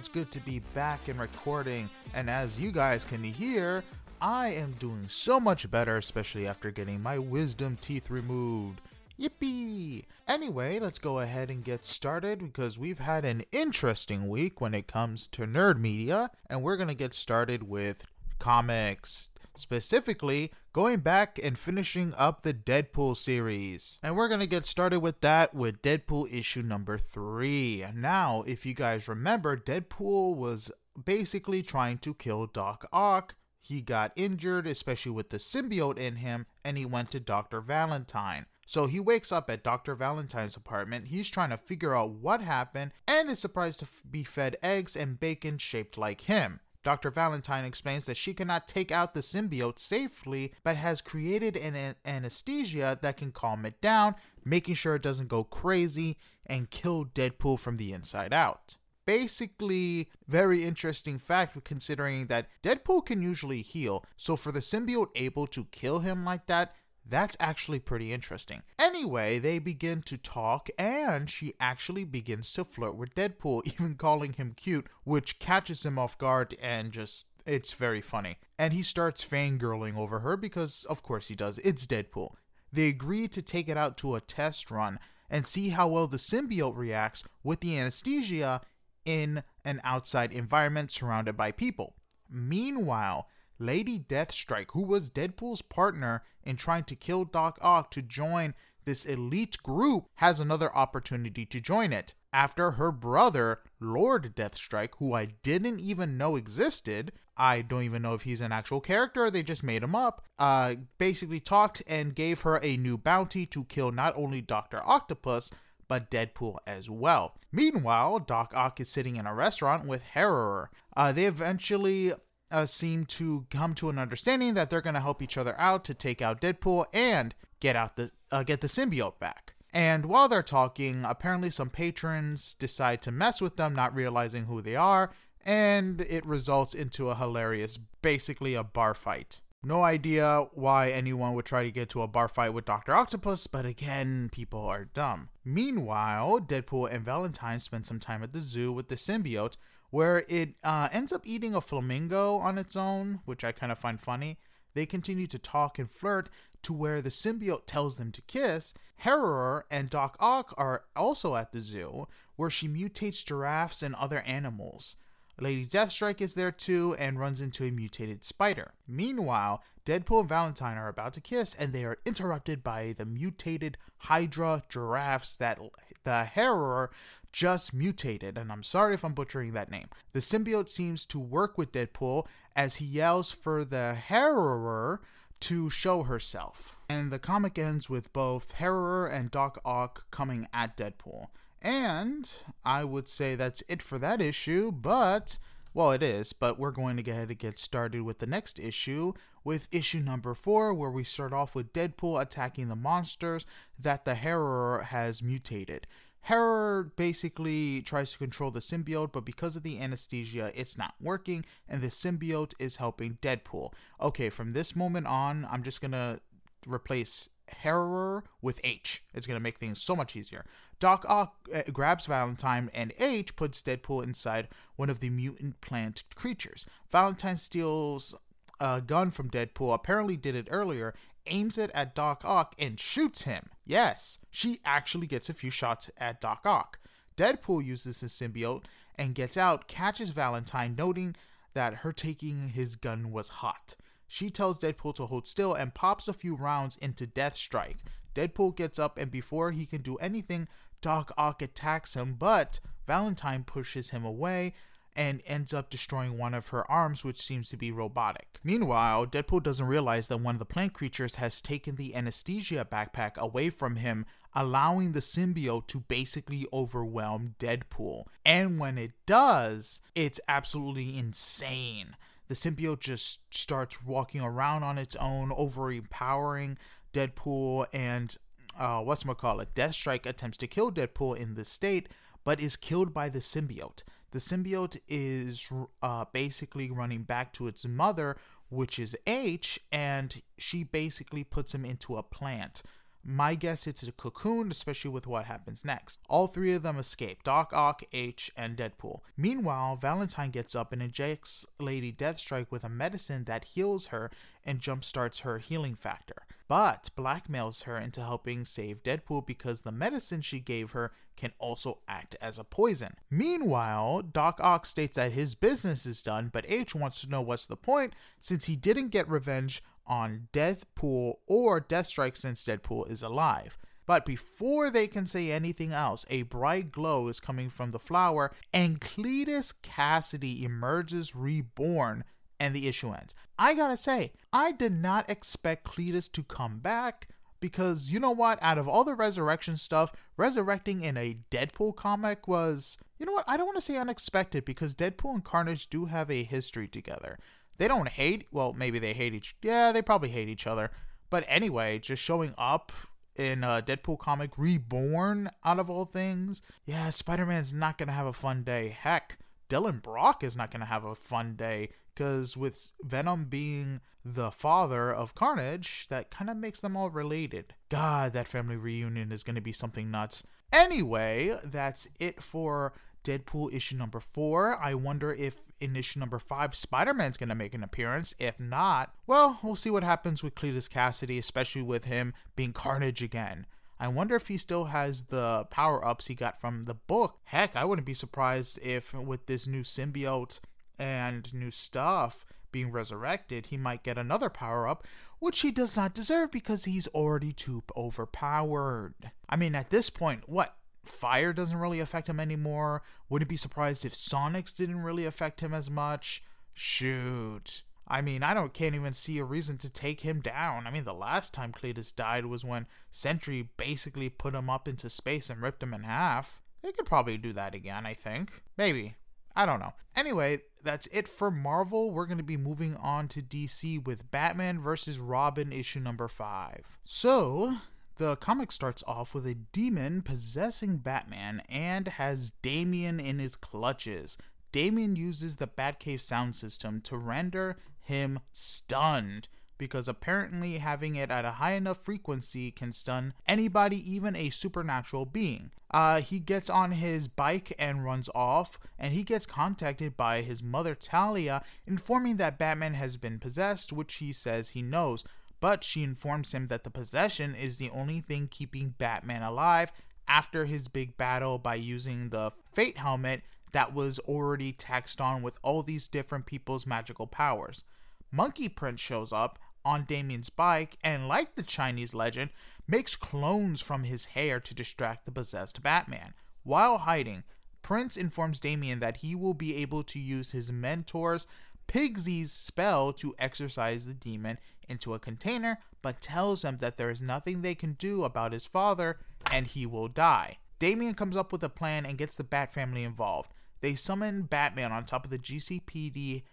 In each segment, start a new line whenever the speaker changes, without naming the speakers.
It's good to be back and recording. And as you guys can hear, I am doing so much better, especially after getting my wisdom teeth removed. Yippee! Anyway, let's go ahead and get started because we've had an interesting week when it comes to nerd media, and we're to get started with comics. Specifically, going back and finishing up the Deadpool series. And we're going to get started with that with Deadpool issue number three. Now, if you guys remember, Deadpool was basically trying to kill Doc Ock. He got injured, especially with the symbiote in him, and he went to Dr. Valentine. So he wakes up at Dr. Valentine's apartment. He's trying to figure out what happened and is surprised to be fed eggs and bacon shaped like him. Dr. Valentine explains that she cannot take out the symbiote safely, but has created an anesthesia that can calm it down, making sure it doesn't go crazy and kill Deadpool from the inside out. Basically, very interesting fact considering that Deadpool can usually heal, so for the symbiote able to kill him like that, that's actually pretty interesting. Anyway, they begin to talk, and she actually begins to flirt with Deadpool, even calling him cute, which catches him off guard and just. It's very funny. And he starts fangirling over her because, of course, he does. It's Deadpool. They agree to take it out to a test run and see how well the symbiote reacts with the anesthesia in an outside environment surrounded by people. Meanwhile, Lady Deathstrike, who was Deadpool's partner in trying to kill Doc Ock to join this elite group, has another opportunity to join it. After her brother, Lord Deathstrike, who I didn't even know existed, I don't even know if he's an actual character, they just made him up, uh, basically talked and gave her a new bounty to kill not only Dr. Octopus, but Deadpool as well. Meanwhile, Doc Ock is sitting in a restaurant with Harrower. Uh, they eventually uh, seem to come to an understanding that they're going to help each other out to take out Deadpool and get out the uh, get the symbiote back. And while they're talking, apparently some patrons decide to mess with them, not realizing who they are, and it results into a hilarious, basically a bar fight. No idea why anyone would try to get to a bar fight with Dr. Octopus, but again, people are dumb. Meanwhile, Deadpool and Valentine spend some time at the zoo with the symbiote, where it uh, ends up eating a flamingo on its own, which I kind of find funny. They continue to talk and flirt to where the symbiote tells them to kiss. Harrower and Doc Ock are also at the zoo, where she mutates giraffes and other animals. Lady Deathstrike is there too and runs into a mutated spider. Meanwhile, Deadpool and Valentine are about to kiss and they are interrupted by the mutated Hydra giraffes that the Harrower just mutated, and I'm sorry if I'm butchering that name. The symbiote seems to work with Deadpool as he yells for the Harrower to show herself. And the comic ends with both Harrower and Doc Ock coming at Deadpool. And I would say that's it for that issue, but well, it is, but we're going to go ahead and get started with the next issue, with issue number four, where we start off with Deadpool attacking the monsters that the Harrower has mutated. Harrower basically tries to control the symbiote, but because of the anesthesia, it's not working, and the symbiote is helping Deadpool. Okay, from this moment on, I'm just gonna replace Harrower with H. It's gonna make things so much easier. Doc Ock uh, grabs Valentine, and H puts Deadpool inside one of the mutant plant creatures. Valentine steals a gun from Deadpool, apparently did it earlier, aims it at Doc Ock and shoots him. Yes, she actually gets a few shots at Doc Ock. Deadpool uses his symbiote and gets out, catches Valentine, noting that her taking his gun was hot. She tells Deadpool to hold still and pops a few rounds into Deathstrike. Deadpool gets up, and before he can do anything, Doc Ock attacks him, but Valentine pushes him away, and ends up destroying one of her arms, which seems to be robotic. Meanwhile, Deadpool doesn't realize that one of the plant creatures has taken the anesthesia backpack away from him, allowing the symbiote to basically overwhelm Deadpool. And when it does, it's absolutely insane. The symbiote just starts walking around on its own, overpowering Deadpool, and uh, what's call it? Deathstrike attempts to kill Deadpool in this state, but is killed by the symbiote. The symbiote is uh, basically running back to its mother, which is H, and she basically puts him into a plant. My guess it's a cocoon, especially with what happens next. All three of them escape Doc Ock, H, and Deadpool. Meanwhile, Valentine gets up and injects Lady Deathstrike with a medicine that heals her and jumpstarts her healing factor, but blackmails her into helping save Deadpool because the medicine she gave her can also act as a poison. Meanwhile, Doc Ock states that his business is done, but H wants to know what's the point since he didn't get revenge on Deathpool or Deathstrike since Deadpool is alive. But before they can say anything else, a bright glow is coming from the flower, and Cletus Kasady emerges reborn, and the issue ends. I gotta say, I did not expect Cletus to come back because you know what? Out of all the resurrection stuff, resurrecting in a Deadpool comic was, you know what? I don't want to say unexpected because Deadpool and Carnage do have a history together. They don't hate, well, maybe they hate each, yeah, they probably hate each other. But anyway, just showing up in a Deadpool comic reborn out of all things, yeah, Spider Man's not to have a fun day. Heck, Dylan Brock is not to have a fun day because with Venom being the father of Carnage, that kind of makes them all related. God, that family reunion is to be something nuts. Anyway, that's it for Deadpool issue number four. I wonder if in issue number five, Spider Man's going to make an appearance. If not, well, we'll see what happens with Cletus Kasady, especially with him being Carnage again. I wonder if he still has the power ups he got from the book. Heck, I wouldn't be surprised if with this new symbiote and new stuff being resurrected, he might get another power up, which he does not deserve because he's already too overpowered. I mean, at this point, what? Fire doesn't really affect him anymore. Wouldn't be surprised if Sonics didn't really affect him as much. Shoot. I mean, I don't can't even see a reason to take him down. I mean, the last time Cletus died was when Sentry basically put him up into space and ripped him in half. They could probably do that again, I think. Maybe. I don't know. Anyway, that's it for Marvel. We're going to be moving on to DC with Batman vs. Robin issue number 5. So, the comic starts off with a demon possessing Batman and has Damian in his clutches. Damian uses the Batcave sound system to render him stunned because apparently having it at a high enough frequency can stun anybody, even a supernatural being. Uh, he gets on his bike and runs off, and he gets contacted by his mother Talia, informing that Batman has been possessed, which he says he knows but she informs him that the possession is the only thing keeping Batman alive after his big battle by using the Fate helmet that was already taxed on with all these different people's magical powers. Monkey Prince shows up on Damian's bike and, like the Chinese legend, makes clones from his hair to distract the possessed Batman. While hiding, Prince informs Damian that he will be able to use his mentor's Pigsy's spell to exorcise the demon into a container, but tells him that there is nothing they can do about his father and he will die. Damian comes up with a plan and gets the Bat family involved. They summon Batman on top of the GCPD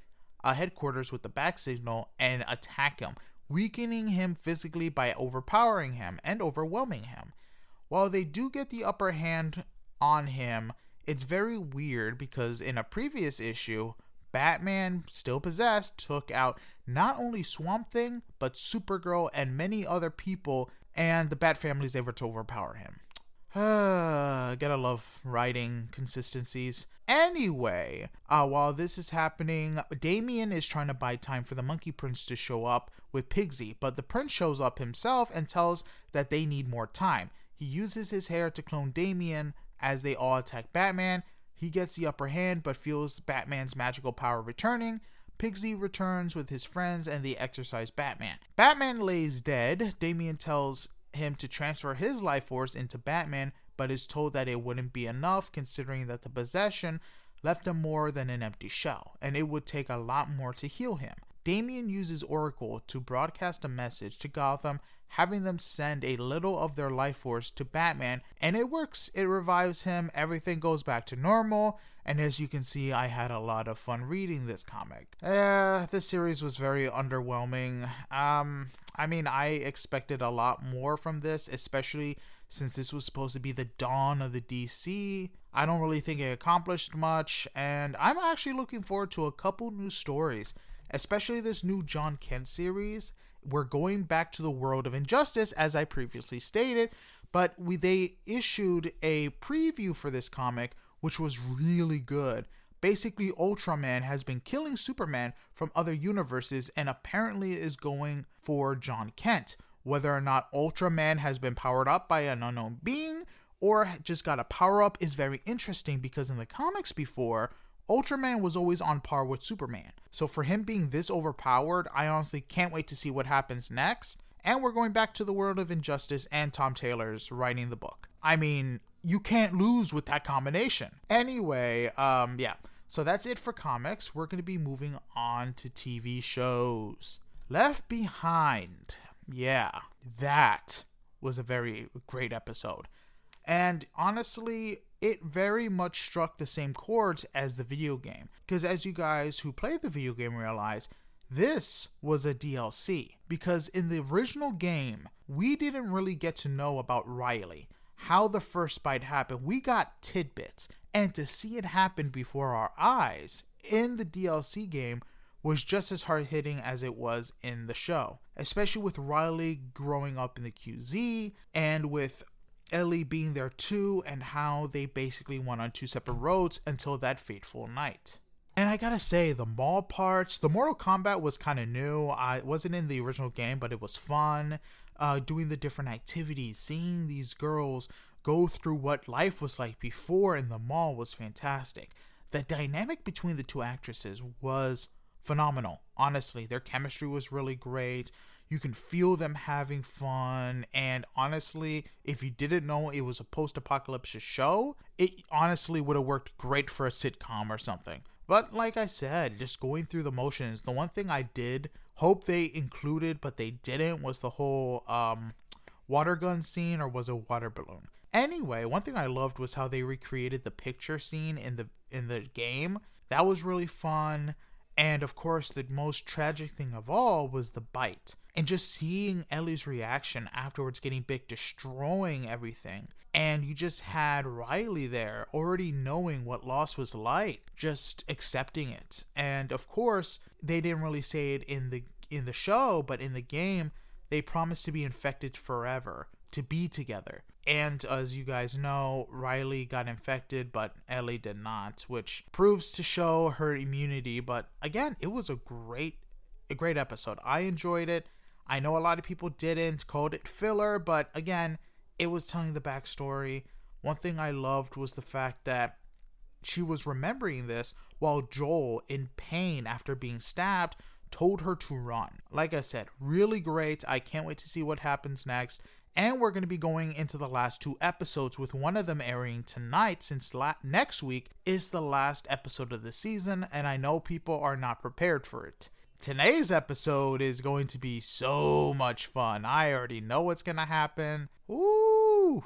uh, headquarters with the Bat signal and attack him, weakening him physically by overpowering him and overwhelming him. While they do get the upper hand on him, it's very weird because in a previous issue, Batman, still possessed, took out not only Swamp Thing, but Supergirl and many other people, and the Bat family is able to overpower him. gotta love writing consistencies. Anyway, uh, while this is happening, Damian is trying to buy time for the Monkey Prince to show up with Pigsy, but the prince shows up himself and tells that they need more time. He uses his hair to clone Damian as they all attack Batman, he gets the upper hand but feels Batman's magical power returning. Pigsy returns with his friends and they exorcise Batman. Batman lays dead. Damian tells him to transfer his life force into Batman, but is told that it wouldn't be enough considering that the possession left him more than an empty shell, and it would take a lot more to heal him. Damian uses Oracle to broadcast a message to Gotham having them send a little of their life force to Batman, and it works. It revives him, everything goes back to normal, and as you can see, I had a lot of fun reading this comic. Uh, this series was very underwhelming. Um, I mean, I expected a lot more from this, especially since this was supposed to be the dawn of the DC. I don't really think it accomplished much, and I'm actually looking forward to a couple new stories, especially this new Jon Kent series we're going back to the world of injustice, as I previously stated. But we they issued a preview for this comic, which was really good. Basically, Ultraman has been killing Superman from other universes and apparently is going for Jon Kent. Whether or not Ultraman has been powered up by an unknown being or just got a power up is very interesting because in the comics before, Ultraman was always on par with Superman. So for him being this overpowered, I honestly can't wait to see what happens next. And we're going back to the world of injustice and Tom Taylor's writing the book. I mean, you can't lose with that combination. Anyway, um yeah. So that's it for comics. We're going to be moving on to TV shows. Left Behind. Yeah, that was a very great episode. And honestly, it very much struck the same chords as the video game. Because as you guys who play the video game realize, this was a DLC. Because in the original game, we didn't really get to know about Riley, how the first bite happened. We got tidbits. And to see it happen before our eyes in the DLC game was just as hard hitting as it was in the show, especially with Riley growing up in the QZ and with Ellie being there too, and how they basically went on two separate roads until that fateful night. And I gotta say, the mall parts, the Mortal Kombat was kind of new. I wasn't in the original game, but it was fun. Uh, doing the different activities, seeing these girls go through what life was like before in the mall was fantastic. The dynamic between the two actresses was phenomenal. Honestly, their chemistry was really great. You can feel them having fun. And honestly, if you didn't know it was a post apocalyptic show, it honestly would have worked great for a sitcom or something. But like I said, just going through the motions, the one thing I did hope they included, but they didn't, was the whole um, water gun scene or was it water balloon? Anyway, one thing I loved was how they recreated the picture scene in the in the game. That was really fun. And of course, the most tragic thing of all was the bite. And just seeing Ellie's reaction afterwards getting bit, destroying everything. And you just had Riley there already knowing what loss was like, just accepting it. And of course, they didn't really say it in the in the show, but in the game, they promised to be infected forever, to be together. And as you guys know, Riley got infected, but Ellie did not, which proves to show her immunity. But again, it was a great, a great episode. I enjoyed it. I know a lot of people didn't, called it filler, but again, it was telling the backstory. One thing I loved was the fact that she was remembering this while Joel, in pain after being stabbed, told her to run. Like I said, really great. I can't wait to see what happens next. And we're going to be going into the last two episodes, with one of them airing tonight, since la- next week is the last episode of the season, and I know people are not prepared for it. Today's episode is going to be so much fun. I already know what's going to happen. Ooh,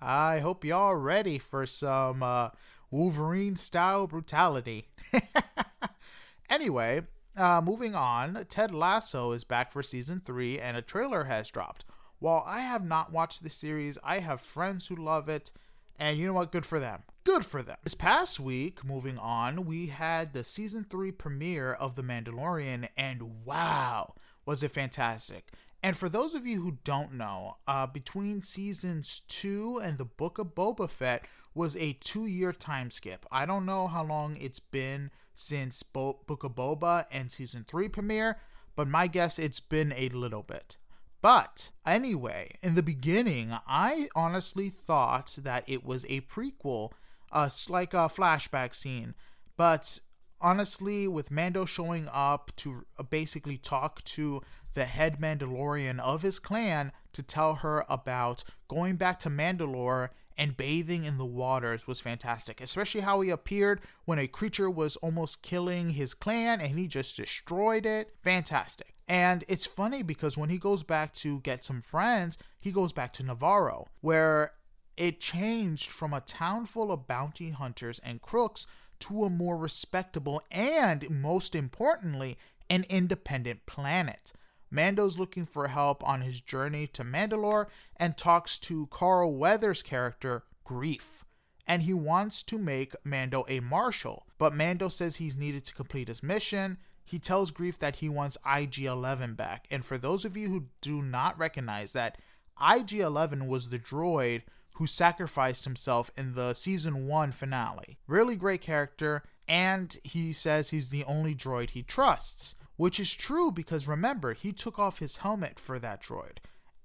I hope y'all ready for some uh, Wolverine style brutality. anyway, uh, moving on, Ted Lasso is back for season three, and a trailer has dropped. While I have not watched the series, I have friends who love it, and you know what? Good for them. Good for them. This past week, moving on, we had the season three premiere of The Mandalorian, and wow, was it fantastic! And for those of you who don't know, uh, between seasons two and the Book of Boba Fett was a two year time skip. I don't know how long it's been since Bo- Book of Boba and season three premiere, but my guess it's been a little bit. But anyway, in the beginning, I honestly thought that it was a prequel, uh, like a flashback scene. But honestly, with Mando showing up to uh, basically talk to the head Mandalorian of his clan to tell her about going back to Mandalore and bathing in the waters was fantastic, especially how he appeared when a creature was almost killing his clan and he just destroyed it. Fantastic. And it's funny because when he goes back to get some friends, he goes back to Nevarro, where it changed from a town full of bounty hunters and crooks to a more respectable and, most importantly, an independent planet. Mando's looking for help on his journey to Mandalore and talks to Carl Weathers' character, Greef. And he wants to make Mando a marshal, but Mando says he's needed to complete his mission. he tells Greef that he wants IG 11 back. And for those of you who do not recognize that, IG 11 was the droid who sacrificed himself in the season one finale. Really great character, and he says he's the only droid he trusts, which is true because remember, he took off his helmet for that droid.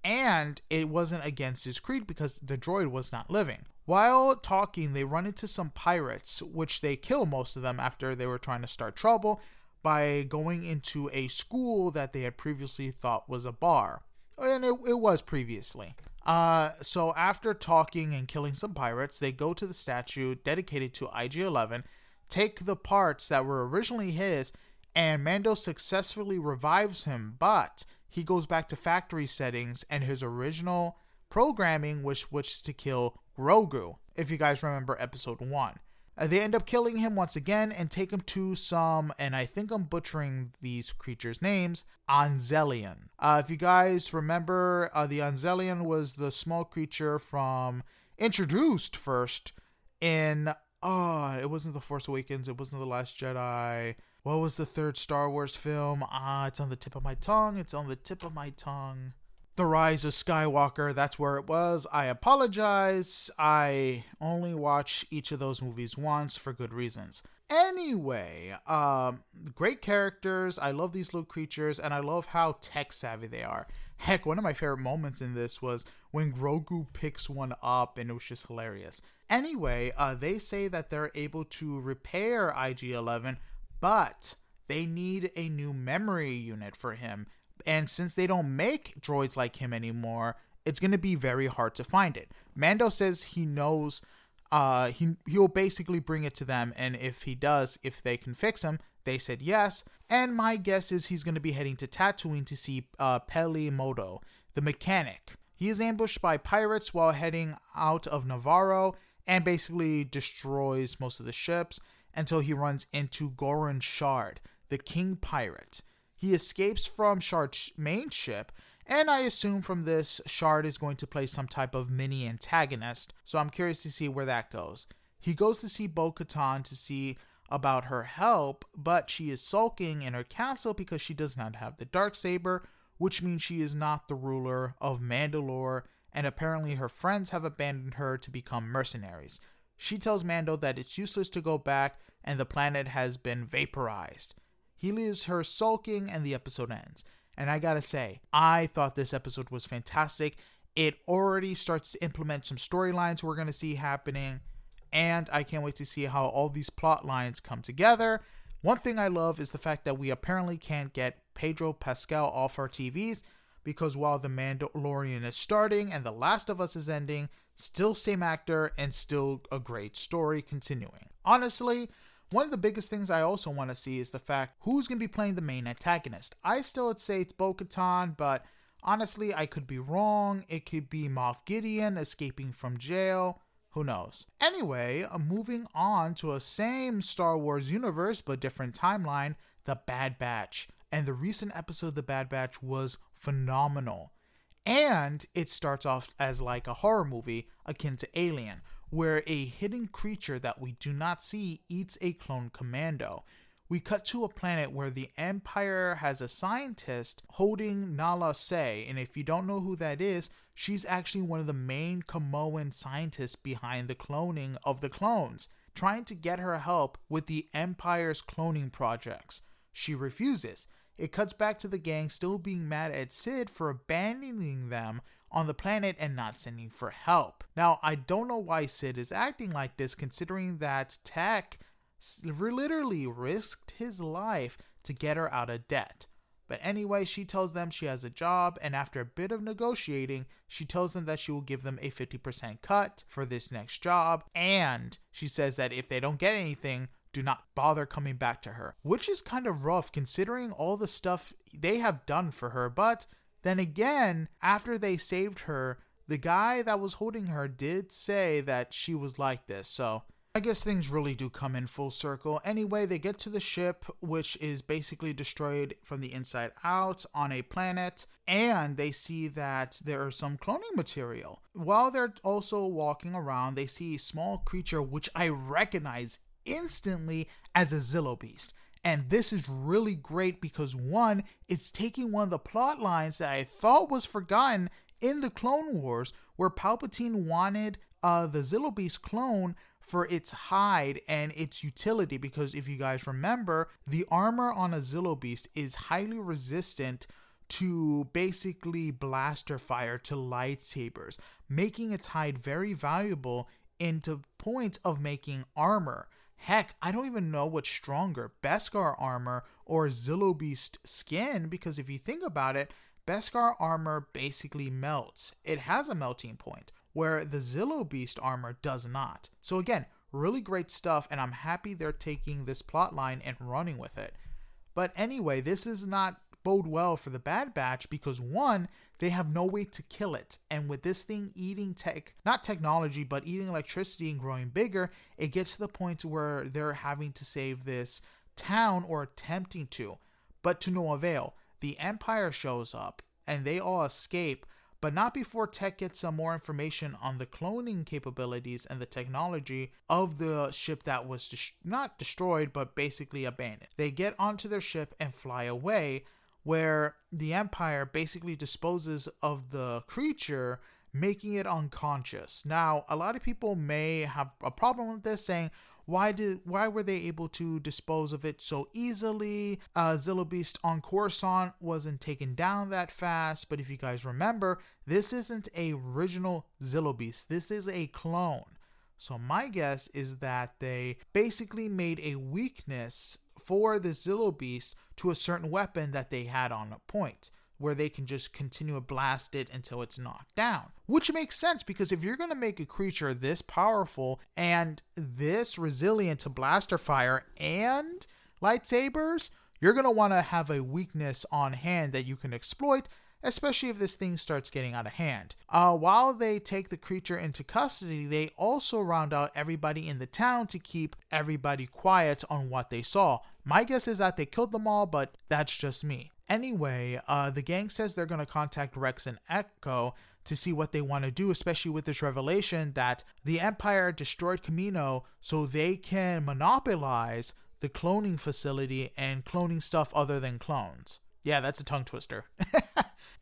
And it wasn't against his creed because the droid was not living. While talking, they run into some pirates, which they kill most of them after they were trying to start trouble by going into a school that they had previously thought was a bar. And it, it was previously. Uh, so after talking and killing some pirates, they go to the statue dedicated to IG 11, take the parts that were originally his, and Mando successfully revives him, but he goes back to factory settings and his original programming, which was to kill Grogu, if you guys remember episode 1. Uh, they end up killing him once again and take him to some, and I think I'm butchering these creatures' names, Anzellan. Uh, if you guys remember, uh, the Anzellan was the small creature from introduced first in, oh, it wasn't The Force Awakens, it wasn't The Last Jedi. What was the third Star Wars film? Ah, it's on the tip of my tongue. It's on the tip of my tongue. The Rise of Skywalker, that's where it was. I apologize. I only watch each of those movies once for good reasons. Anyway, um, great characters. I love these little creatures, and I love how tech savvy they are. Heck, one of my favorite moments in this was when Grogu picks one up, and it was just hilarious. Anyway, uh, they say that they're able to repair IG 11, but they need a new memory unit for him and since they don't make droids like him anymore, it's going to be very hard to find it. Mando says he knows uh he he'll basically bring it to them and if he does, if they can fix him, they said yes. And my guess is he's going to be heading to Tatooine to see uh Peli Motto, the mechanic. He is ambushed by pirates while heading out of Nevarro and basically destroys most of the ships until he runs into Gorian Shard, the king pirate. He escapes from Shard's main ship, and I assume from this, Shard is going to play some type of mini antagonist, so I'm curious to see where that goes. He goes to see Bo Katan to see about her help, but she is sulking in her castle because she does not have the dark saber, which means she is not the ruler of Mandalore, and apparently her friends have abandoned her to become mercenaries. She tells Mando that it's useless to go back and the planet has been vaporized. He leaves her sulking, and the episode ends. And I gotta say, I thought this episode was fantastic. It already starts to implement some storylines we're gonna see happening, and I can't wait to see how all these plot lines come together. One thing I love is the fact that we apparently can't get Pedro Pascal off our TVs because while The Mandalorian is starting and The Last of Us is ending, still same actor and still a great story continuing. Honestly, one of the biggest things I also want to see is the fact who's going to be playing the main antagonist. I still would say it's Bo Katan, but honestly, I could be wrong. It could be Moff Gideon escaping from jail. Who knows? Anyway, uh, moving on to a same Star Wars universe but different timeline, The Bad Batch. And the recent episode of The Bad Batch was phenomenal. And it starts off as like a horror movie akin to Alien, where a hidden creature that we do not see eats a clone commando. We cut to a planet where the Empire has a scientist holding Nala Se, and if you don't know who that is, she's actually one of the main Kaminoan scientists behind the cloning of the clones, trying to get her help with the Empire's cloning projects. She refuses. It cuts back to the gang still being mad at Cid for abandoning them on the planet and not sending for help. Now, I don't know why Cid is acting like this, considering that Tech literally risked his life to get her out of debt. But anyway, she tells them she has a job, and after a bit of negotiating, she tells them that she will give them a 50% cut for this next job, and she says that if they don't get anything, do not bother coming back to her, which is kind of rough considering all the stuff they have done for her, but then again, after they saved her, the guy that was holding her did say that she was like this. So I guess things really do come in full circle. Anyway, they get to the ship, which is basically destroyed from the inside out on a planet, and they see that there is some cloning material. While they're also walking around, they see a small creature which I recognize instantly as a Zillo Beast. And this is really great because one, it's taking one of the plot lines that I thought was forgotten in the Clone Wars, where Palpatine wanted uh, the Zillo Beast clone for its hide and its utility. Because if you guys remember, the armor on a Zillo Beast is highly resistant to basically blaster fire to lightsabers, making its hide very valuable into point of making armor. Heck, I don't even know what's stronger, Beskar armor or Zillo Beast skin, because if you think about it, Beskar armor basically melts. It has a melting point, where the Zillo Beast armor does not. So again, really great stuff, and I'm happy they're taking this plot line and running with it. But anyway, this is not bode well for the Bad Batch because one, they have no way to kill it. And with this thing eating tech, not technology, but eating electricity and growing bigger, it gets to the point where they're having to save this town or attempting to, but to no avail. The Empire shows up and they all escape, but not before Tech gets some more information on the cloning capabilities and the technology of the ship that was des- not destroyed, but basically abandoned. They get onto their ship and fly away, where the Empire basically disposes of the creature, making it unconscious. Now, a lot of people may have a problem with this, saying, why did why were they able to dispose of it so easily? Uh, Zillo Beast on Coruscant wasn't taken down that fast, but if you guys remember, this isn't a original Zillo Beast. This is a clone. So my guess is that they basically made a weakness for the Zillo Beast to a certain weapon that they had on a point where they can just continue to blast it until it's knocked down. Which makes sense because if you're going to make a creature this powerful and this resilient to blaster fire and lightsabers, you're going to want to have a weakness on hand that you can exploit especially if this thing starts getting out of hand. Uh, while they take the creature into custody, they also round out everybody in the town to keep everybody quiet on what they saw. My guess is that they killed them all, but that's just me. Anyway, uh, the gang says they're going to contact Rex and Echo to see what they want to do, especially with this revelation that the Empire destroyed Kamino so they can monopolize the cloning facility and cloning stuff other than clones. Yeah, that's a tongue twister.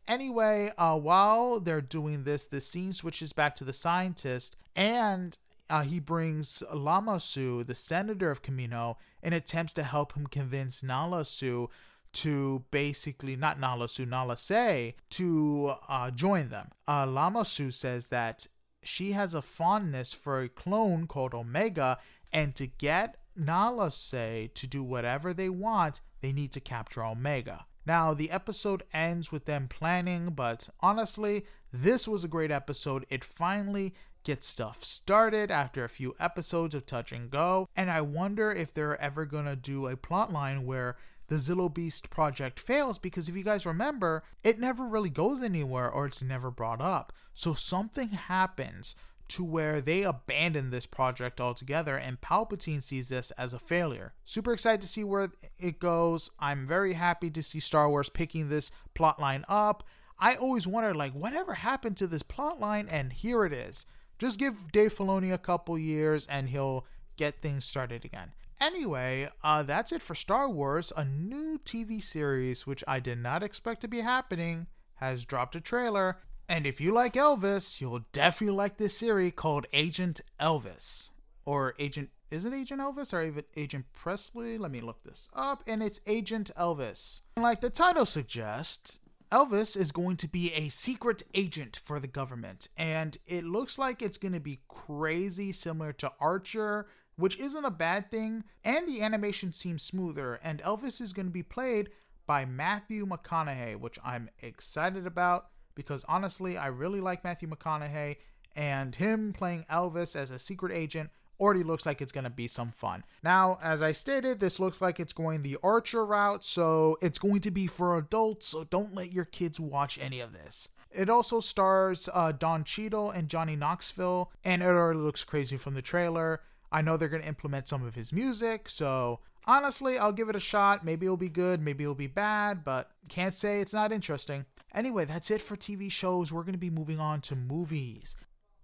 Anyway, uh, while they're doing this, the scene switches back to the scientist, and uh, he brings Lama Su, the senator of Kamino, and attempts to help him convince Nala Su to basically, not Nala Su, Nala Se, to uh, join them. Uh, Lama Su says that she has a fondness for a clone called Omega, and to get Nala Se to do whatever they want, they need to capture Omega. Now, the episode ends with them planning, but honestly, this was a great episode. It finally gets stuff started after a few episodes of touch and go, and I wonder if they're ever gonna do a plotline where the Zillo Beast project fails because if you guys remember, it never really goes anywhere or it's never brought up. So something happens to where they abandon this project altogether and Palpatine sees this as a failure. Super excited to see where it goes. I'm very happy to see Star Wars picking this plotline up. I always wondered like whatever happened to this plotline and here it is. Just give Dave Filoni a couple years and he'll get things started again. Anyway, uh, that's it for Star Wars. A new TV series, which I did not expect to be happening, has dropped a trailer and if you like Elvis, you'll definitely like this series called Agent Elvis. Or Agent, is it Agent Elvis or even Agent Presley? Let me look this up. And it's Agent Elvis. And like the title suggests, Elvis is going to be a secret agent for the government. And it looks like it's going to be crazy similar to Archer, which isn't a bad thing. And the animation seems smoother. And Elvis is going to be played by Matthew McConaughey, which I'm excited about because honestly, I really like Matthew McConaughey, and him playing Elvis as a secret agent already looks like it's going to be some fun. Now, as I stated, this looks like it's going the Archer route, so it's going to be for adults, so don't let your kids watch any of this. It also stars uh, Don Cheadle and Johnny Knoxville, and it already looks crazy from the trailer. I know they're going to implement some of his music, so honestly, I'll give it a shot. Maybe it'll be good, maybe it'll be bad, but can't say it's not interesting. Anyway, that's it for TV shows. We're going to be moving on to movies.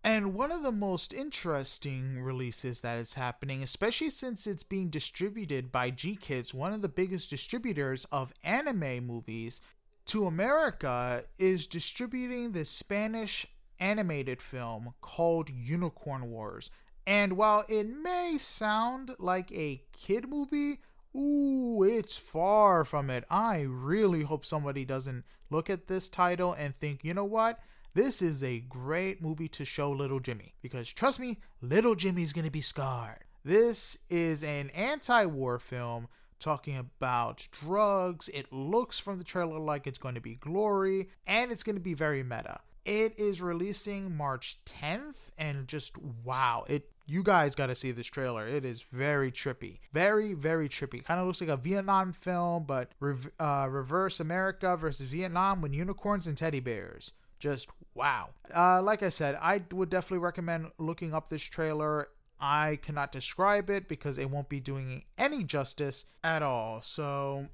And one of the most interesting releases that is happening, especially since it's being distributed by GKIDS, one of the biggest distributors of anime movies to America, is distributing the Spanish animated film called Unicorn Wars. And while it may sound like a kid movie, ooh, it's far from it. I really hope somebody doesn't look at this title and think, you know what? This is a great movie to show little Jimmy. Because trust me, little Jimmy's gonna be scarred. This is an anti war film talking about drugs. It looks from the trailer like it's going to be glory, and it's going to be very meta. It is releasing March 10th, and just wow, it you guys got to see this trailer. It is very trippy, very very trippy. Kind of looks like a Vietnam film, but rev- uh, reverse America versus Vietnam with unicorns and teddy bears. Just wow. Uh, like I said, I would definitely recommend looking up this trailer. I cannot describe it because it won't be doing any justice at all. So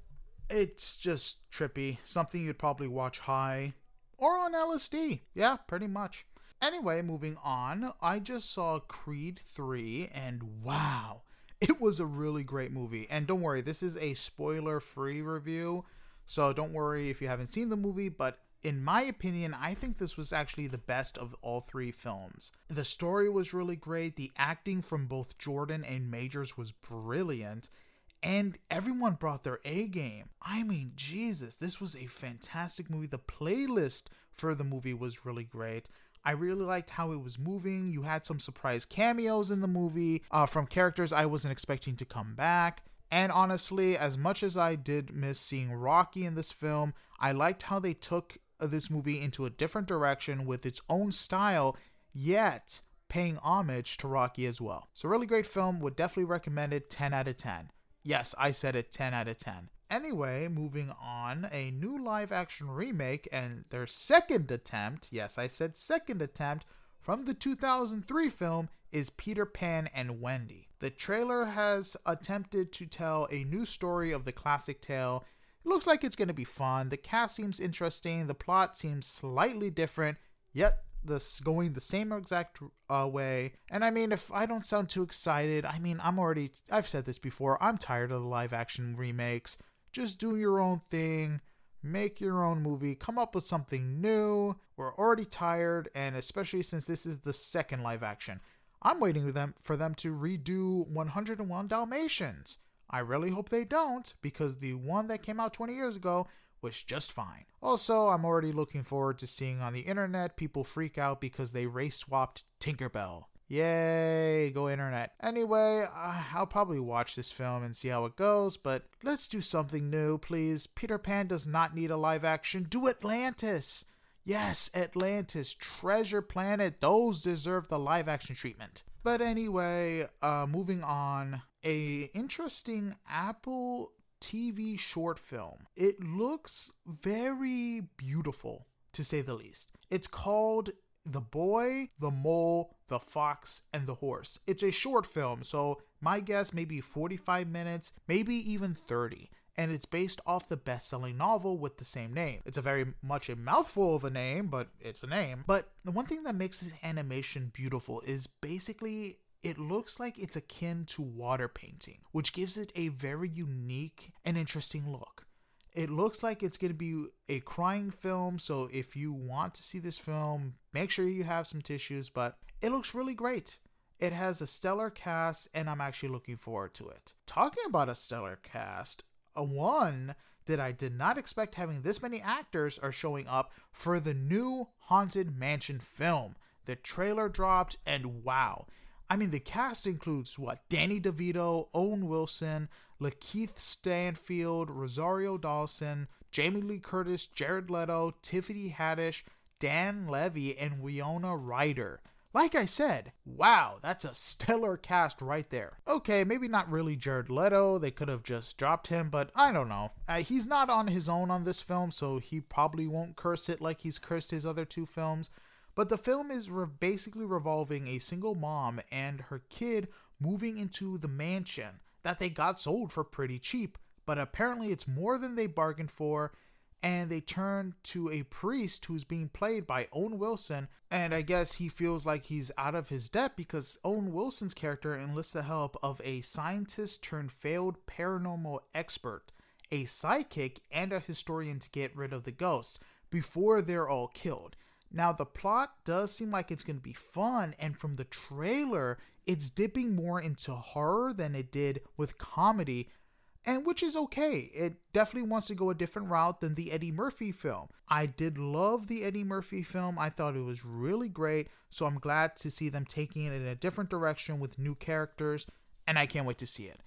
it's just trippy. Something you'd probably watch high or on LSD. Yeah, pretty much. Anyway, moving on, I just saw Creed 3 and wow, it was a really great movie. And don't worry, this is a spoiler free review. So don't worry if you haven't seen the movie, but in my opinion, I think this was actually the best of all three films. The story was really great, the acting from both Jordan and Majors was brilliant, and everyone brought their A game. I mean, Jesus, this was a fantastic movie. The playlist for the movie was really great. I really liked how it was moving. You had some surprise cameos in the movie uh, from characters I wasn't expecting to come back. And honestly, as much as I did miss seeing Rocky in this film, I liked how they took uh, this movie into a different direction with its own style, yet paying homage to Rocky as well. So, really great film. Would definitely recommend it 10 out of 10. Yes, I said it 10 out of 10. Anyway, moving on, a new live action remake and their second attempt, yes, I said second attempt, from the 2003 film is Peter Pan and Wendy. The trailer has attempted to tell a new story of the classic tale. It looks like it's going to be fun. The cast seems interesting, the plot seems slightly different, yet this going the same exact uh, way. And I mean, if I don't sound too excited, I mean, I'm already, I've said this before, I'm tired of the live action remakes. Just do your own thing, make your own movie, come up with something new. We're already tired, and especially since this is the second live action. I'm waiting for them for them to redo 101 Dalmatians. I really hope they don't because the one that came out 20 years ago was just fine. Also, I'm already looking forward to seeing on the internet people freak out because they race swapped Tinkerbell. Yay, go internet. Anyway, uh, I'll probably watch this film and see how it goes, but let's do something new, please. Peter Pan does not need a live action. Do Atlantis. Yes, Atlantis, Treasure Planet, those deserve the live action treatment. But anyway, uh, moving on, a interesting Apple TV short film. It looks very beautiful, to say the least. It's called The Boy, the Mole, the Fox, and the Horse. It's a short film, so my guess maybe 45 minutes, maybe even 30 and it's based off the best selling novel with the same name. It's a very much a mouthful of a name, but it's a name. But the one thing that makes this animation beautiful is basically it looks like it's akin to water painting, which gives it a very unique and interesting look. It looks like it's going to be a crying film, so if you want to see this film, make sure you have some tissues, but it looks really great. It has a stellar cast, and I'm actually looking forward to it. Talking about a stellar cast, a one that I did not expect having this many actors are showing up for the new Haunted Mansion film. The trailer dropped, and wow, I mean, the cast includes what? Danny DeVito, Owen Wilson, Lakeith Stanfield, Rosario Dawson, Jamie Lee Curtis, Jared Leto, Tiffany Haddish, Dan Levy, and Winona Ryder. Like I said, wow, that's a stellar cast right there. Okay, maybe not really Jared Leto, they could have just dropped him, but I don't know. Uh, he's not on his own on this film, so he probably won't curse it like he's cursed his other two films. But the film is re- basically revolving a single mom and her kid moving into the mansion that they got sold for pretty cheap. But apparently, it's more than they bargained for. and they turn to a priest who's being played by Owen Wilson. And I guess he feels like he's out of his depth because Owen Wilson's character enlists the help of a scientist turned failed paranormal expert, a psychic, and a historian to get rid of the ghosts before they're all killed. Now, the plot does seem like it's going to be fun, and from the trailer, it's dipping more into horror than it did with comedy, and which is okay. It definitely wants to go a different route than the Eddie Murphy film. I did love the Eddie Murphy film, I thought it was really great, so I'm glad to see them taking it in a different direction with new characters, and I can't wait to see it.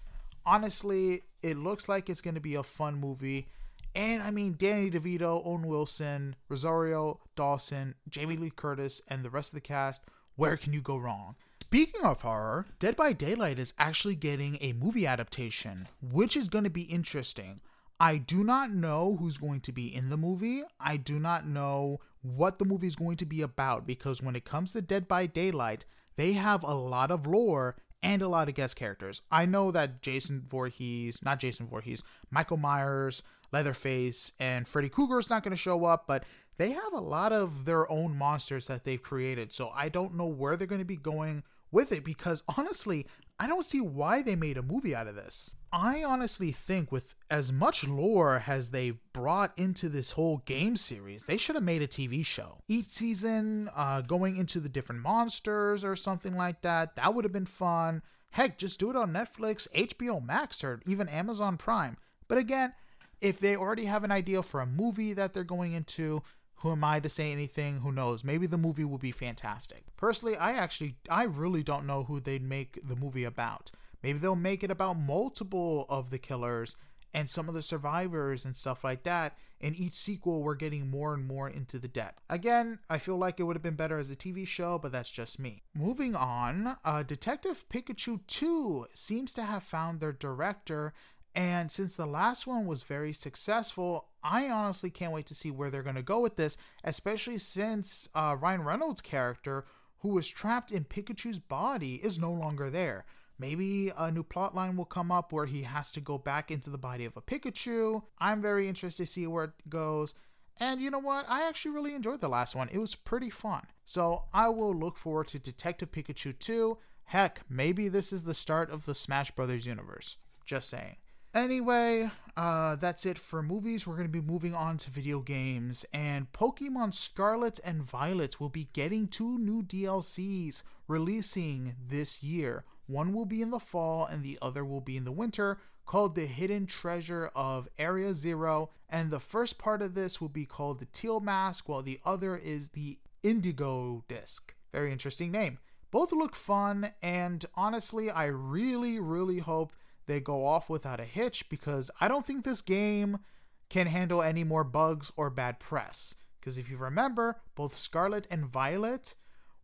Honestly, it looks like it's going to be a fun movie. And I mean, Danny DeVito, Owen Wilson, Rosario Dawson, Jamie Lee Curtis, and the rest of the cast. Where can you go wrong? Speaking of horror, Dead by Daylight is actually getting a movie adaptation, which is going to be interesting. I do not know who's going to be in the movie. I do not know what the movie is going to be about because when it comes to Dead by Daylight, they have a lot of lore and a lot of guest characters. I know that Jason Voorhees, not Jason Voorhees, Michael Myers, Leatherface, and Freddy Krueger is not going to show up, but they have a lot of their own monsters that they've created. So I don't know where they're going to be going with it because honestly, I don't see why they made a movie out of this. I honestly think, with as much lore as they brought into this whole game series, they should have made a TV show. Each season, uh, going into the different monsters or something like that, that would have been fun. Heck, just do it on Netflix, HBO Max, or even Amazon Prime. But again, if they already have an idea for a movie that they're going into, who am I to say anything? Who knows? Maybe the movie will be fantastic. Personally, I actually, I really don't know who they'd make the movie about. Maybe they'll make it about multiple of the killers and some of the survivors and stuff like that. In each sequel, we're getting more and more into the depth. Again, I feel like it would have been better as a TV show, but that's just me. Moving on, uh, Detective Pikachu 2 seems to have found their director and since the last one was very successful, I honestly can't wait to see where they're going to go with this, especially since uh, Ryan Reynolds' character, who was trapped in Pikachu's body, is no longer there. Maybe a new plotline will come up where he has to go back into the body of a Pikachu. I'm very interested to see where it goes. And you know what? I actually really enjoyed the last one. It was pretty fun. So I will look forward to Detective Pikachu 2. Heck, maybe this is the start of the Smash Brothers universe. Just saying. Anyway, uh, that's it for movies. We're going to be moving on to video games, and Pokemon Scarlet and Violet will be getting two new DLCs releasing this year. One will be in the fall, and the other will be in the winter, called The Hidden Treasure of Area Zero. And the first part of this will be called the Teal Mask, while the other is the Indigo Disc. Very interesting name. Both look fun, and honestly, I really, really hope they go off without a hitch because I don't think this game can handle any more bugs or bad press. Because if you remember, both Scarlet and Violet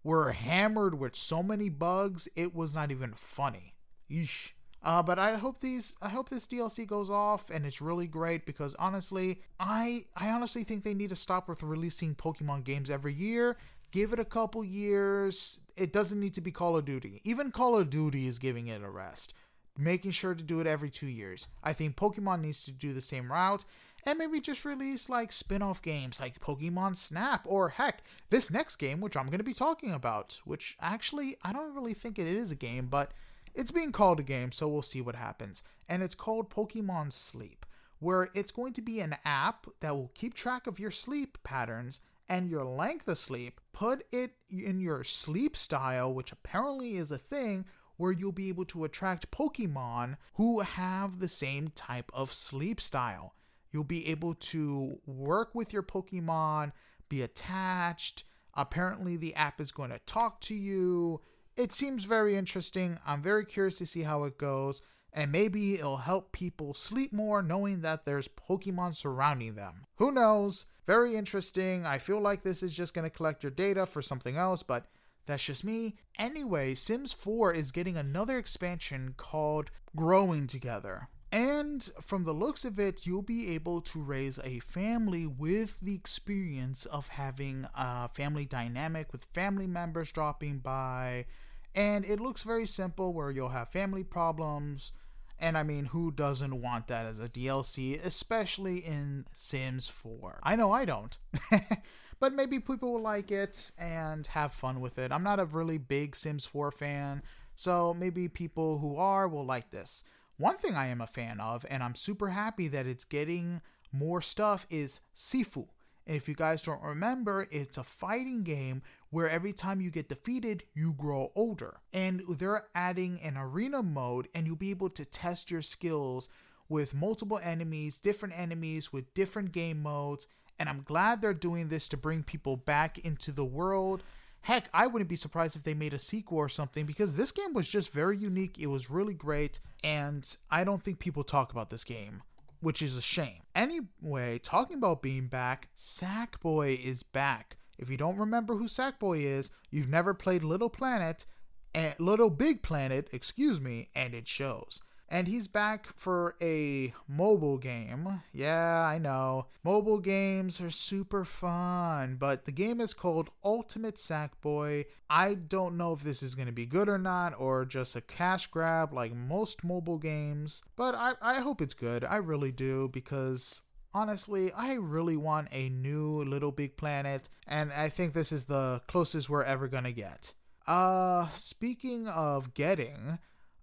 were hammered with so many bugs, it was not even funny. Yeesh. Uh, but I hope these I hope this DLC goes off and it's really great because honestly, I I honestly think they need to stop with releasing Pokemon games every year. Give it a couple years. It doesn't need to be Call of Duty. Even Call of Duty is giving it a rest making sure to do it every two years. I think Pokemon needs to do the same route and maybe just release like spin off games like Pokemon Snap or heck, this next game, which I'm going to be talking about, which actually I don't really think it is a game, but it's being called a game, so we'll see what happens. And it's called Pokemon Sleep, where it's going to be an app that will keep track of your sleep patterns and your length of sleep, put it in your sleep style, which apparently is a thing where you'll be able to attract Pokemon who have the same type of sleep style. You'll be able to work with your Pokemon, be attached. Apparently, the app is going to talk to you. It seems very interesting. I'm very curious to see how it goes. And maybe it'll help people sleep more knowing that there's Pokemon surrounding them. Who knows? Very interesting. I feel like this is just going to collect your data for something else, but that's just me. Anyway, Sims 4 is getting another expansion called Growing Together. And from the looks of it, you'll be able to raise a family with the experience of having a family dynamic with family members dropping by. And it looks very simple where you'll have family problems And I mean, who doesn't want that as a DLC, especially in Sims 4? I know I don't. but maybe people will like it and have fun with it. I'm not a really big Sims 4 fan, so maybe people who are will like this. One thing I am a fan of, and I'm super happy that it's getting more stuff, is Sifu. And if you guys don't remember, it's a fighting game where every time you get defeated, you grow older. And they're adding an arena mode, and you'll be able to test your skills with multiple enemies, different enemies with different game modes. And I'm glad they're doing this to bring people back into the world. Heck, I wouldn't be surprised if they made a sequel or something because this game was just very unique. It was really great, and I don't think people talk about this game which is a shame. Anyway, talking about being back, Sackboy is back. If you don't remember who Sackboy is, you've never played Little Planet, and Little Big Planet, excuse me, and it shows and he's back for a mobile game. Yeah, I know. Mobile games are super fun, but the game is called Ultimate Sackboy. I don't know if this is going to be good or not, or just a cash grab like most mobile games, but I, I hope it's good. I really do, because honestly, I really want a new Little Big Planet, and I think this is the closest we're ever going to get. Uh, speaking of getting,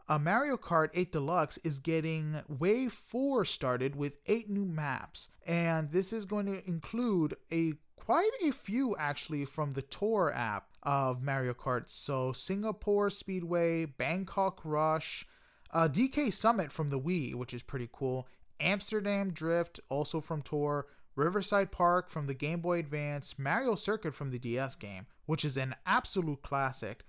uh, Mario Kart 8 Deluxe is getting Wave 4 started with eight new maps, and this is going to include a quite a few actually from the Tour app of Mario Kart. So Singapore Speedway, Bangkok Rush, uh, DK Summit from the Wii, which is pretty cool, Amsterdam Drift, also from Tour, Riverside Park from the Game Boy Advance, Mario Circuit from the DS game, which is an absolute classic,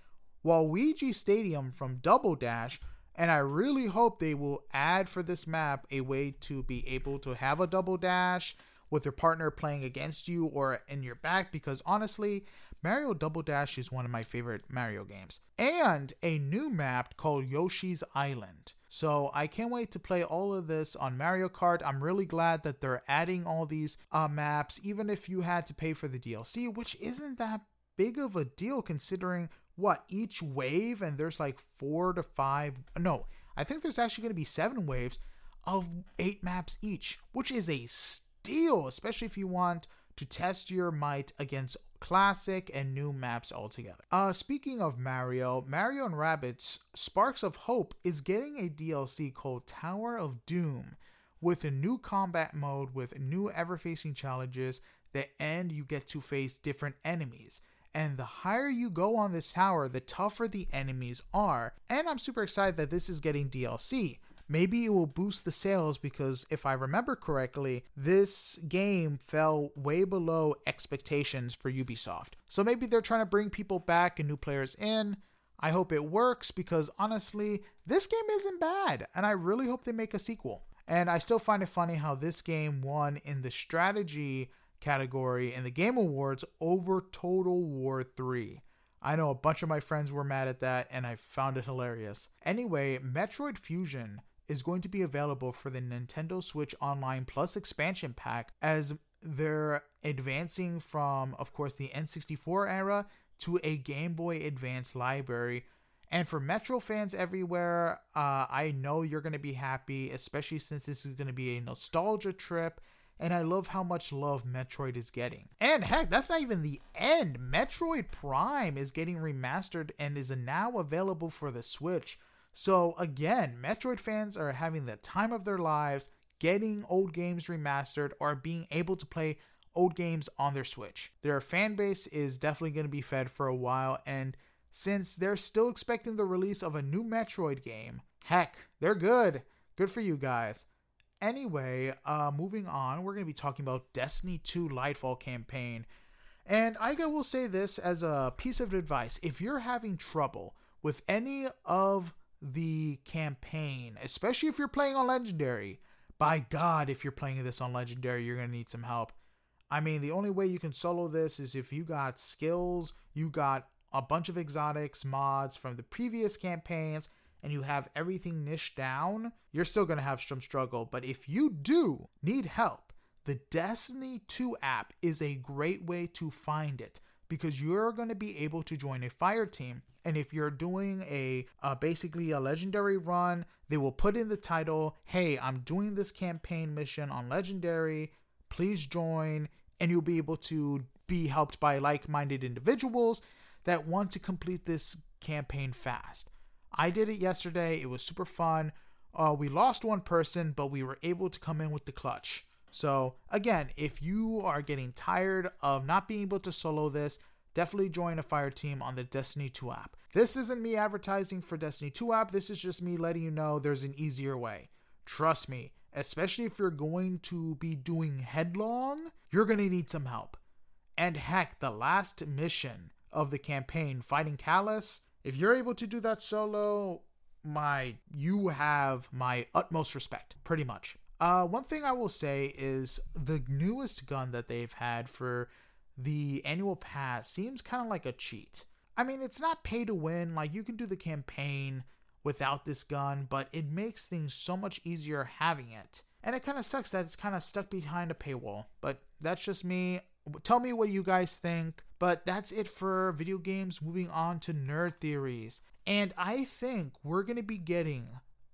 Waluigi Stadium from Double Dash, and I really hope they will add for this map a way to be able to have a double dash with your partner playing against you or in your back because honestly, Mario Double Dash is one of my favorite Mario games. And a new map called Yoshi's Island. So I can't wait to play all of this on Mario Kart. I'm really glad that they're adding all these uh, maps, even if you had to pay for the DLC, which isn't that big of a deal considering what each wave and there's like four to five no i think there's actually going to be seven waves of eight maps each which is a steal especially if you want to test your might against classic and new maps altogether. Uh speaking of mario mario and Rabbids sparks of hope is getting a dlc called tower of doom with a new combat mode with new ever facing challenges that end you get to face different enemies and the higher you go on this tower, the tougher the enemies are. And I'm super excited that this is getting DLC. Maybe it will boost the sales because if I remember correctly, this game fell way below expectations for Ubisoft. So maybe they're trying to bring people back and new players in. I hope it works because honestly, this game isn't bad, and I really hope they make a sequel. And I still find it funny how this game won in the strategy category in the Game Awards over Total War 3. I know a bunch of my friends were mad at that and I found it hilarious. Anyway, Metroid Fusion is going to be available for the Nintendo Switch Online Plus expansion pack as they're advancing from, of course, the N64 era to a Game Boy Advance library. And for Metro fans everywhere, uh, I know you're going to be happy, especially since this is going to be a nostalgia trip and I love how much love Metroid is getting. And heck, that's not even the end. Metroid Prime is getting remastered and is now available for the Switch. So again, Metroid fans are having the time of their lives getting old games remastered or being able to play old games on their Switch. Their fan base is definitely going to be fed for a while and since they're still expecting the release of a new Metroid game, heck, they're good. Good for you guys. Anyway, uh, moving on, we're going to be talking about Destiny 2 Lightfall campaign. And I will say this as a piece of advice if you're having trouble with any of the campaign, especially if you're playing on Legendary, by God, if you're playing this on Legendary, you're going to need some help. I mean, the only way you can solo this is if you got skills, you got a bunch of exotics, mods from the previous campaigns, and you have everything niched down, you're still going to have some struggle. But if you do need help, the Destiny 2 app is a great way to find it because you're going to be able to join a fire team. And if you're doing a uh, basically a legendary run, they will put in the title, "Hey, I'm doing this campaign mission on legendary. Please join." And you'll be able to be helped by like-minded individuals that want to complete this campaign fast. I did it yesterday. It was super fun. Uh, we lost one person, but we were able to come in with the clutch. So, again, if you are getting tired of not being able to solo this, definitely join a fire team on the Destiny 2 app. This isn't me advertising for Destiny 2 app, this is just me letting you know there's an easier way. Trust me, especially if you're going to be doing headlong, you're going to need some help. And heck, the last mission of the campaign, fighting Calus, if you're able to do that solo, my you have my utmost respect, pretty much. Uh, one thing I will say is the newest gun that they've had for the annual pass seems kind of like a cheat. I mean, it's not pay to win, like you can do the campaign without this gun, but it makes things so much easier having it. And it kind of sucks that it's kind of stuck behind a paywall, but that's just me. Tell me what you guys think. But that's it for video games. Moving on to nerd theories. And I think we're going to be getting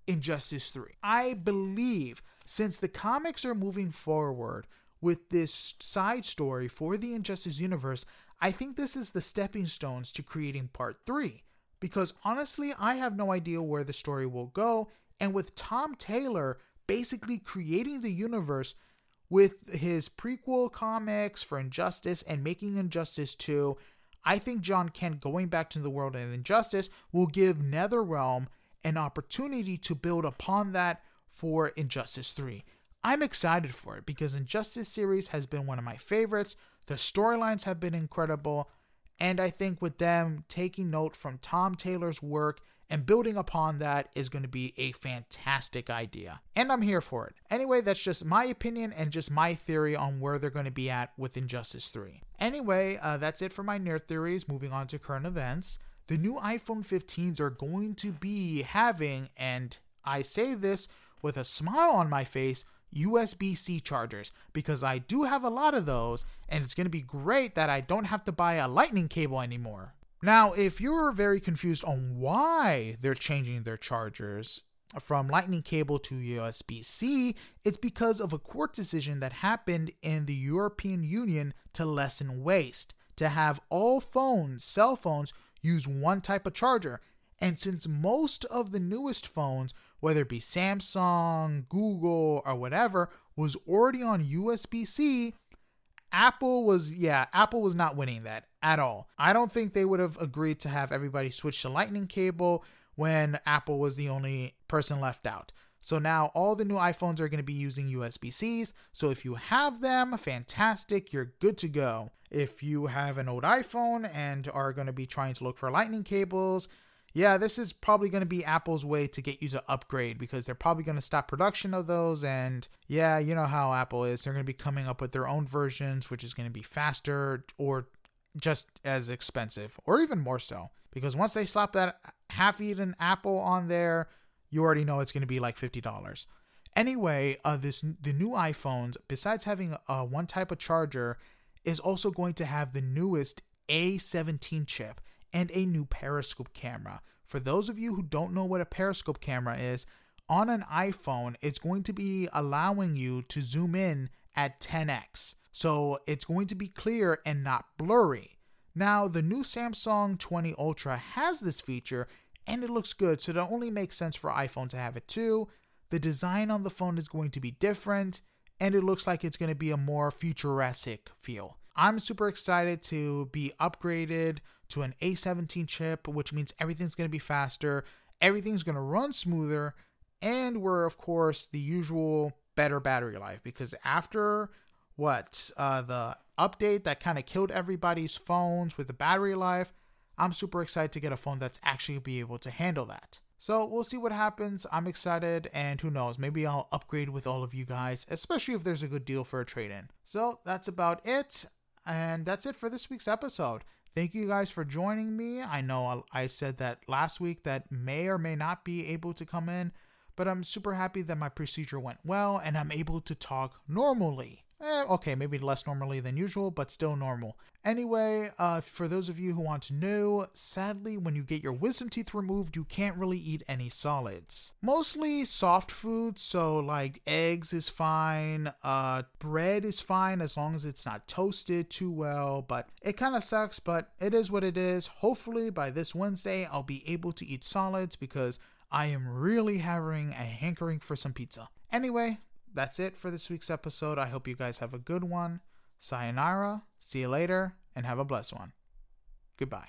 Injustice 3. I believe since the comics are moving forward with this side story for the Injustice universe, I think this is the stepping stones to creating part 3. Because honestly, I have no idea where the story will go. And with Tom Taylor basically creating the universe with his prequel comics for Injustice and making Injustice 2, I think Jon Kent going back to the world of Injustice will give NetherRealm an opportunity to build upon that for Injustice 3. I'm excited for it because Injustice series has been one of my favorites. The storylines have been incredible, and I think with them taking note from Tom Taylor's work and building upon that is going to be a fantastic idea. And I'm here for it. Anyway, that's just my opinion and just my theory on where they're going to be at with Injustice 3. Anyway, uh, that's it for my nerd theories. Moving on to current events. The new iPhone 15s are going to be having, and I say this with a smile on my face, USB C chargers because I do have a lot of those, and it's going to be great that I don't have to buy a lightning cable anymore. Now, if you're very confused on why they're changing their chargers from lightning cable to USB C, it's because of a court decision that happened in the European Union to lessen waste, to have all phones, cell phones, use one type of charger. And since most of the newest phones, whether it be Samsung, Google, or whatever, was already on USB C, Apple was, yeah, Apple was not winning that at all. I don't think they would have agreed to have everybody switch to Lightning cable when Apple was the only person left out. So now all the new iPhones are going to be using USB Cs. So if you have them, fantastic, you're good to go. If you have an old iPhone and are going to be trying to look for lightning cables, yeah, this is probably going to be Apple's way to get you to upgrade because they're probably going to stop production of those. And yeah, you know how Apple is. They're going to be coming up with their own versions, which is going to be faster or just as expensive, or even more so. Because once they slap that half eaten Apple on there, you already know it's going to be like $50. Anyway, uh, this the new iPhones, besides having uh, one type of charger, is also going to have the newest A17 chip and a new periscope camera. For those of you who don't know what a periscope camera is, on an iPhone, it's going to be allowing you to zoom in at 10x. So it's going to be clear and not blurry. Now, the new Samsung 20 Ultra has this feature and it looks good, so it only makes sense for iPhone to have it too. The design on the phone is going to be different and it looks like it's going to be a more futuristic feel. I'm super excited to be upgraded to an A17 chip, which means everything's going to be faster, everything's going to run smoother, and we're, of course, the usual better battery life because after what uh, the update that kind of killed everybody's phones with the battery life, I'm super excited to get a phone that's actually be able to handle that. So we'll see what happens. I'm excited, and who knows, maybe I'll upgrade with all of you guys, especially if there's a good deal for a trade in. So that's about it, and that's it for this week's episode. Thank you guys for joining me. I know I said that last week that may or may not be able to come in, but I'm super happy that my procedure went well and I'm able to talk normally. Eh, okay, maybe less normally than usual, but still normal. Anyway, uh, for those of you who want to know, sadly, when you get your wisdom teeth removed, you can't really eat any solids. Mostly soft foods, so like eggs is fine, uh, bread is fine as long as it's not toasted too well, but it kind of sucks, but it is what it is. Hopefully, by this Wednesday, I'll be able to eat solids because I am really having a hankering for some pizza. Anyway, that's it for this week's episode. I hope you guys have a good one. Sayonara, see you later, and have a blessed one. Goodbye.